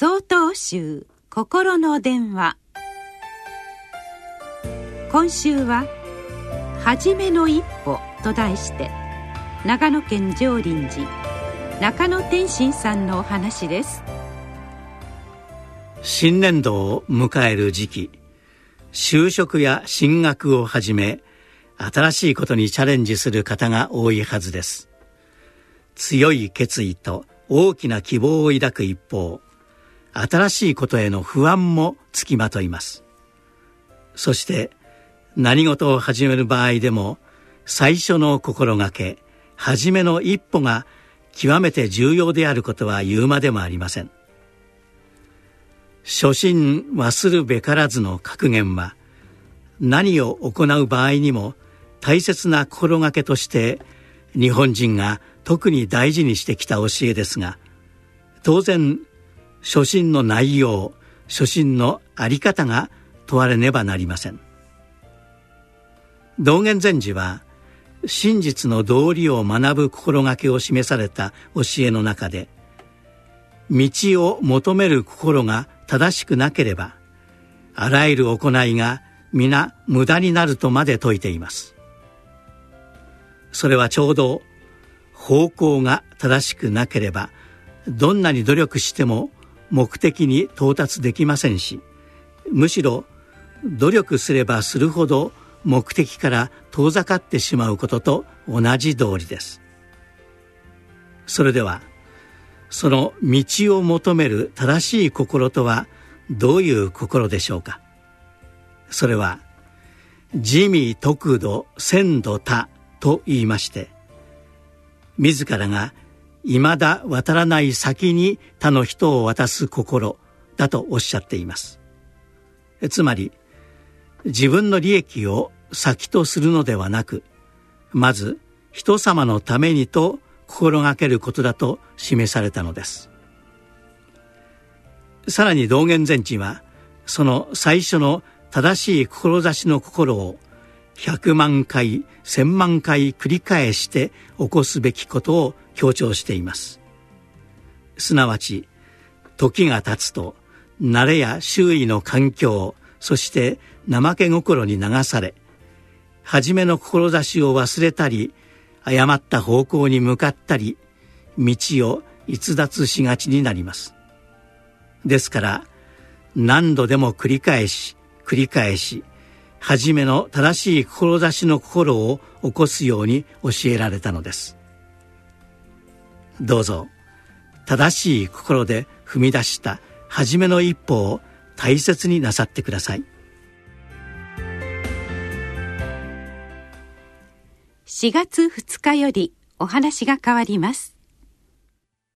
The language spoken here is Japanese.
総統集心の電話。今週は「はじめの一歩」と題して長野県上林寺中野天心さんのお話です。新年度を迎える時期就職や進学をはじめ新しいことにチャレンジする方が多いはずです。強い決意と大きな希望を抱く一方新しいことへの不安もつきまといます。そして何事を始める場合でも最初の心がけ初めの一歩が極めて重要であることは言うまでもありません。初心忘るべからずの格言は何を行う場合にも大切な心がけとして日本人が特に大事にしてきた教えですが当然初心の内容初心の在り方が問われねばなりません。道元禅師は真実の道理を学ぶ心がけを示された教えの中で道を求める心が正しくなければあらゆる行いが皆無駄になるとまで説いています。それはちょうど方向が正しくなければどんなに努力しても目的に到達できませんしむしろ努力すればするほど目的から遠ざかってしまうことと同じ道理です。それではその道を求める正しい心とはどういう心でしょうか？それは地味徳度鮮度多と言いまして自らが未だ渡らない先に他の人を渡す心だとおっしゃっています。つまり自分の利益を先とするのではなくまず人様のためにと心がけることだと示されたのです。さらに道元禅師はその最初の正しい志の心を100万回1000万回繰り返して起こすべきことを強調しています。すなわち時が経つと慣れや周囲の環境そして怠け心に流され初めの志を忘れたり誤った方向に向かったり道を逸脱しがちになります。ですから何度でも繰り返し繰り返し初めの正しい志の心を起こすように教えられたのです。どうぞ正しい心で踏み出した初めの一歩を大切になさってください。4月2日よりお話が変わります。